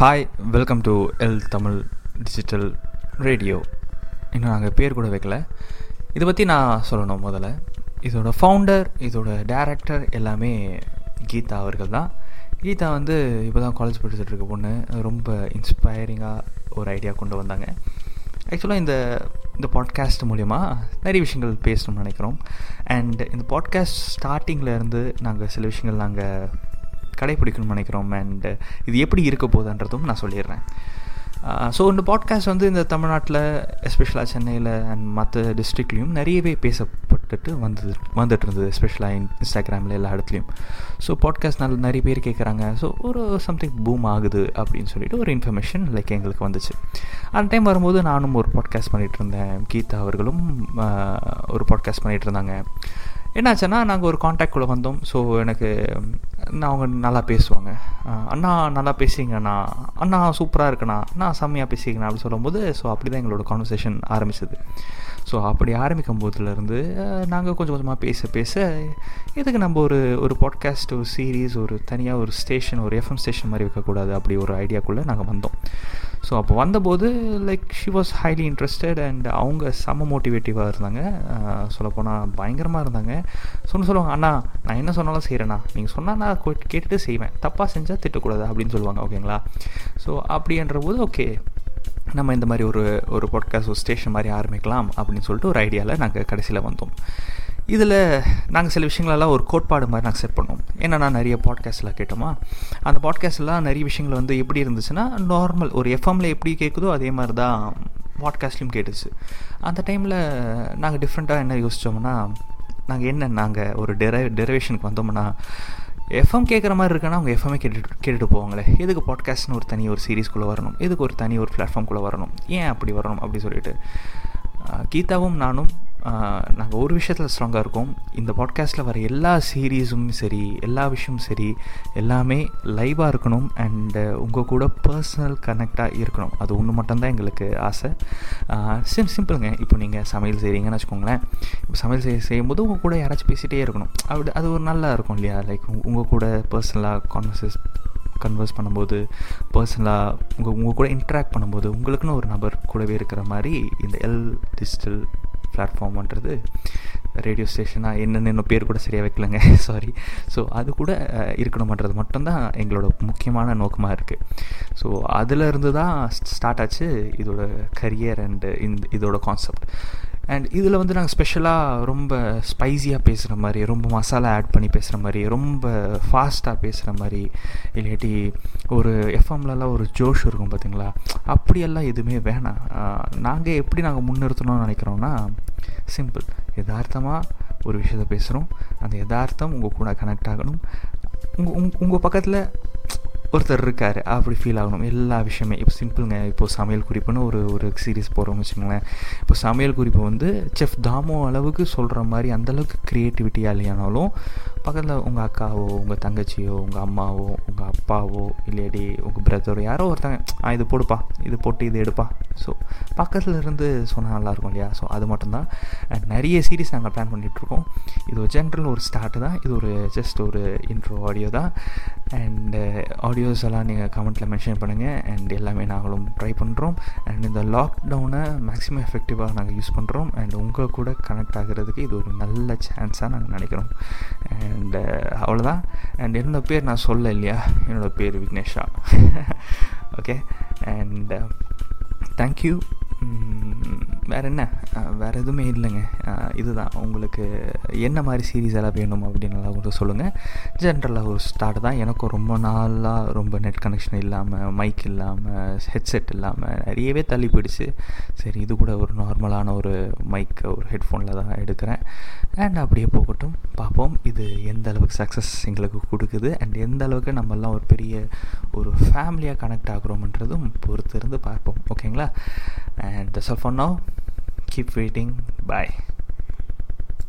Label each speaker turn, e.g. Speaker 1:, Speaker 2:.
Speaker 1: Hi welcome to L Tamil digital radio இன்னும் நாங்கள் பேர் கூட வைக்கல. இதை பற்றி நான் சொல்லணும் முதல்ல. இதோட ஃபவுண்டர் இதோட டேரக்டர் எல்லாமே கீதா அவர்கள் தான். கீதா வந்து இப்போ தான் காலேஜ் படிச்சுட்டு இருக்க பொண்ணு. ரொம்ப இன்ஸ்பைரிங்காக ஒரு ஐடியா கொண்டு வந்தாங்க. ஆக்சுவலாக இந்த இந்த பாட்காஸ்ட் மூலிமா நிறைய விஷயங்கள் பேசணும்னு நினைக்கிறோம். அண்ட் இந்த பாட்காஸ்ட் ஸ்டார்டிங்கில் இருந்து நாங்கள் சில விஷயங்கள் நாங்கள் கடைப்பிடிக்கணும்னு நினைக்கிறோம் அண்டு இது எப்படி இருக்க போகுதுன்றதும் நான் சொல்லிடுறேன். ஸோ இந்த பாட்காஸ்ட் வந்து இந்த தமிழ்நாட்டில் எஸ்பெஷலாக சென்னையில் அண்ட் மற்ற டிஸ்ட்ரிக்ட்லேயும் நிறையவே பேசப்பட்டுட்டு வந்தது வந்துட்டு இருந்தது எஸ்பெஷலாக இன்ஸ்டாகிராமில் எல்லா இடத்துலையும். ஸோ பாட்காஸ்ட் நல்ல நிறைய பேர் கேட்குறாங்க ஸோ ஒரு சம்திங் பூம் ஆகுது அப்படின்னு சொல்லிட்டு ஒரு இன்ஃபர்மேஷன் லைக் எங்களுக்கு வந்துச்சு. அந்த டைம் வரும்போது நானும் ஒரு பாட்காஸ்ட் பண்ணிகிட்டு இருந்தேன் கீதா அவர்களும் ஒரு பாட்காஸ்ட் பண்ணிகிட்டு இருந்தாங்க என்னாச்சுன்னா நாங்கள் ஒரு காண்டாக்ட் வந்தோம். ஸோ எனக்கு நான் அவங்க நல்லா பேசுவாங்க. அண்ணா நல்லா பேசிங்கண்ணா அண்ணா. சூப்பராக இருக்குண்ணா. அண்ணா செம்மையாக பேசிங்கண்ணா அப்படி சொல்லும்போது ஸோ அப்படி தான் எங்களோட கான்வர்சேஷன் ஆரம்பிச்சது. ஸோ அப்படி ஆரம்பிக்கும் போதுலேருந்து நாங்கள் கொஞ்சம் கொஞ்சமாக பேச பேச இதுக்கு நம்ம ஒரு ஒரு பாட்காஸ்ட் ஒரு சீரீஸ் ஒரு தனியாக ஒரு ஸ்டேஷன் ஒரு எஃப்எம் ஸ்டேஷன் மாதிரி வைக்கக்கூடாது? அப்படி ஒரு ஐடியாக்குள்ளே நாங்கள் வந்தோம். ஸோ அப்போ வந்தபோது like she was highly interested and அவங்க செம்ம மோட்டிவேட்டிவாக இருந்தாங்க. சொல்லப்போனால் பயங்கரமாக இருந்தாங்க. சொன்ன சொல்லுவாங்க அண்ணா நான் என்ன சொன்னாலும் செய்கிறேண்ணா நீங்கள் சொன்னால் நான் கேட்டுட்டு செய்வேன். தப்பாக செஞ்சால் திட்டக்கூடாது. அப்படின்னு சொல்லுவாங்க ஓகேங்களா ஸோ அப்படின்ற போது ஓகே நம்ம இந்த மாதிரி ஒரு ஒரு பாட்காஸ்ட் ஒரு ஸ்டேஷன் மாதிரி ஆரம்பிக்கலாம் அப்படின்னு சொல்லிட்டு ஒரு ஐடியாவில் நாங்கள் கடைசியில் வந்தோம். இதில் நாங்கள் சில விஷயங்களெல்லாம் ஒரு கோட்பாடு மாதிரி நாங்கள் செட் பண்ணோம். என்னென்னா நிறைய பாட்காஸ்ட்லாம் கேட்டோமா? அந்த பாட்காஸ்ட்லாம் நிறைய விஷயங்கள் வந்து எப்படி இருந்துச்சுன்னா நார்மல் ஒரு எஃப்எம்மில் எப்படி கேட்குதோ அதே மாதிரி தான் பாட்காஸ்ட்லேயும் கேட்டுச்சு. அந்த டைமில் நாங்கள் டிஃப்ரெண்ட்டாக என்ன யோசித்தோம்னா நாங்கள் என்ன நாங்கள் ஒரு டெரை டெரவேஷனுக்கு வந்தோம்னா எஃப்எம் கேட்குற மாதிரி இருக்குன்னா அவங்க எஃப்எம்ஏ கேட்டுட்டு கேட்டுட்டு போவாங்களே. எதுக்கு பாட்காஸ்ட்னு ஒரு தனி ஒரு சீரீஸ்குள்ளே வரணும்? எதுக்கு ஒரு தனி ஒரு பிளாட்ஃபார்ம்குள்ளே வரணும்? ஏன் அப்படி வரணும்? அப்படி சொல்லிட்டு. கீதாவும் நானும் நாங்கள் ஒரு விஷயத்தில் ஸ்ட்ராங்காக இருக்கோம். இந்த பாட்காஸ்ட்டில் வர எல்லா சீரீஸும் சரி எல்லா விஷயமும் சரி எல்லாமே லைவாக இருக்கணும் அண்டு உங்கள் கூட பர்சனல் கனெக்டாக இருக்கணும். அது ஒன்று மட்டும்தான் எங்களுக்கு ஆசை. சிம் சிம்பிளுங்க இப்போ நீங்கள் சமையல் செய்கிறீங்கன்னு வச்சுக்கோங்களேன். இப்போ சமையல் செய்ய செய்யும்போது உங்கள் கூட யாராச்சும் பேசிகிட்டே இருக்கணும். அப்படி அது ஒரு நல்லா இருக்கும் இல்லையா? லைக் உங்கள் கூட பர்சனலாக கான்வர்சேஸ் கன்வர்ஸ் பண்ணும்போது பர்சனலாக உங்கள் உங்கள் கூட இன்ட்ராக்ட் பண்ணும்போது உங்களுக்குன்னு ஒரு நபர் கூடவே இருக்கிற மாதிரி இந்த எல் டிஜிட்டல் பிளாட்ஃபார்ம்ன்றது ரேடியோ ஸ்டேஷனாக என்னென்னு இன்னும் பேர் கூட சரியாக வைக்கலங்க. சாரி ஸோ அது கூட இருக்கணுமன்றது மட்டும்தான் எங்களோட முக்கியமான நோக்கமாக இருக்குது ஸோ அதிலிருந்து தான் ஸ்டார்ட் ஆச்சு இதோட கரியர் அண்டு இந்த இதோட கான்செப்ட் அண்ட் இதில் வந்து நாங்கள் ஸ்பெஷலாக ரொம்ப ஸ்பைஸியாக பேசுகிற மாதிரி ரொம்ப மசாலா ஆட் பண்ணி பேசுகிற மாதிரி ரொம்ப ஃபாஸ்ட்டாக பேசுகிற மாதிரி இல்லாட்டி ஒரு எஃப்எம்லலாம் ஒரு ஜோஷ் இருக்கும் பார்த்தீங்களா அப்படியெல்லாம் எதுவுமே வேணாம். நாங்கள் எப்படி நாங்கள் முன்னிறுத்தணும்னு நினைக்கிறோன்னா சிம்பிள் யதார்த்தமாக ஒரு விஷயத்த பேசுகிறோம் அந்த யதார்த்தம் உங்கள் கூட கனெக்ட் ஆகணும். உங்கள் உங் உங்கள் பக்கத்தில் ஒருத்தர் இருக்கார். அப்படி ஃபீல் ஆகணும். எல்லா விஷயமே. இப்போ சிம்பிளுங்க இப்போ சமையல் குறிப்புன்னு ஒரு ஒரு சீரீஸ் போகிறோம்னு வச்சுக்கோங்களேன். இப்போ சமையல் குறிப்பு வந்து செஃப் தாமோ அளவுக்கு சொல்கிற மாதிரி அந்தளவுக்கு க்ரியேட்டிவிட்டியாக இல்லையானாலும் பக்கத்தில் உங்கள் அக்காவோ உங்கள் தங்கச்சியோ உங்கள் அம்மாவோ உங்கள் அப்பாவோ இல்லையாடி உங்கள் பிரதரோ யாரோ ஒருத்தங்க ஆ இது போடுப்பா. இது போட்டு இது எடுப்பா. ஸோ பக்கத்தில் இருந்து சொன்னால் நல்லாயிருக்கும் இல்லையா? ஸோ அது மட்டும்தான். நிறைய சீரீஸ் நாங்கள் பிளான் பண்ணிகிட்ருக்கோம் இது ஒரு ஜென்ரல் ஒரு ஸ்டார்ட்டு தான். இது ஒரு ஜஸ்ட் ஒரு இன்ட்ரோ ஆடியோ தான். அண்டு ஆடியோஸ் uh, எல்லாம் நீங்கள் கமெண்ட்டில் மென்ஷன் பண்ணுங்கள் அண்ட் எல்லாமே நாங்களும் ட்ரை பண்ணுறோம் அண்ட் இந்த லாக்டவுனை மேக்ஸிமம் எஃபெக்டிவாக நாங்கள் யூஸ் பண்ணுறோம் அண்ட் உங்கள் கூட கனெக்ட் ஆகிறதுக்கு இது ஒரு நல்ல சான்ஸாக நாங்கள் நினைக்கிறோம். அண்டு uh, அவ்வளோதான் அண்ட் என்னோடய பேர் நான் சொல்ல இல்லையா? என்னோடய பேர் விக்னேஷா. ஓகே அண்ட் தேங்க்யூ வேறு என்ன? வேறு எதுவுமே இல்லைங்க. இதுதான். உங்களுக்கு என்ன மாதிரி சீரீஸ் எல்லாம் வேணும் அப்படின்னு கூட சொல்லுங்கள் ஜென்ரலாக ஒரு ஸ்டார்ட் தான். எனக்கும் ரொம்ப நாளாக ரொம்ப நெட் கனெக்ஷன் இல்லாமல் மைக் இல்லாமல் ஹெட்செட் இல்லாமல் நிறையவே தள்ளி போயிடுச்சு. சரி இது கூட ஒரு நார்மலான ஒரு மைக் ஒரு ஹெட்ஃபோனில் தான் எடுக்கிறேன். அண்ட் அப்படியே போகட்டும். பார்ப்போம். இது எந்த அளவுக்கு சக்ஸஸ் எங்களுக்கு கொடுக்குது. அண்ட் எந்த அளவுக்கு நம்மெல்லாம் ஒரு பெரிய ஒரு ஃபேமிலியாக கனெக்ட் ஆகுறோம்ன்றதும் பொறுத்திருந்து பார்ப்போம். ஓகேங்களா and for now keep waiting. Bye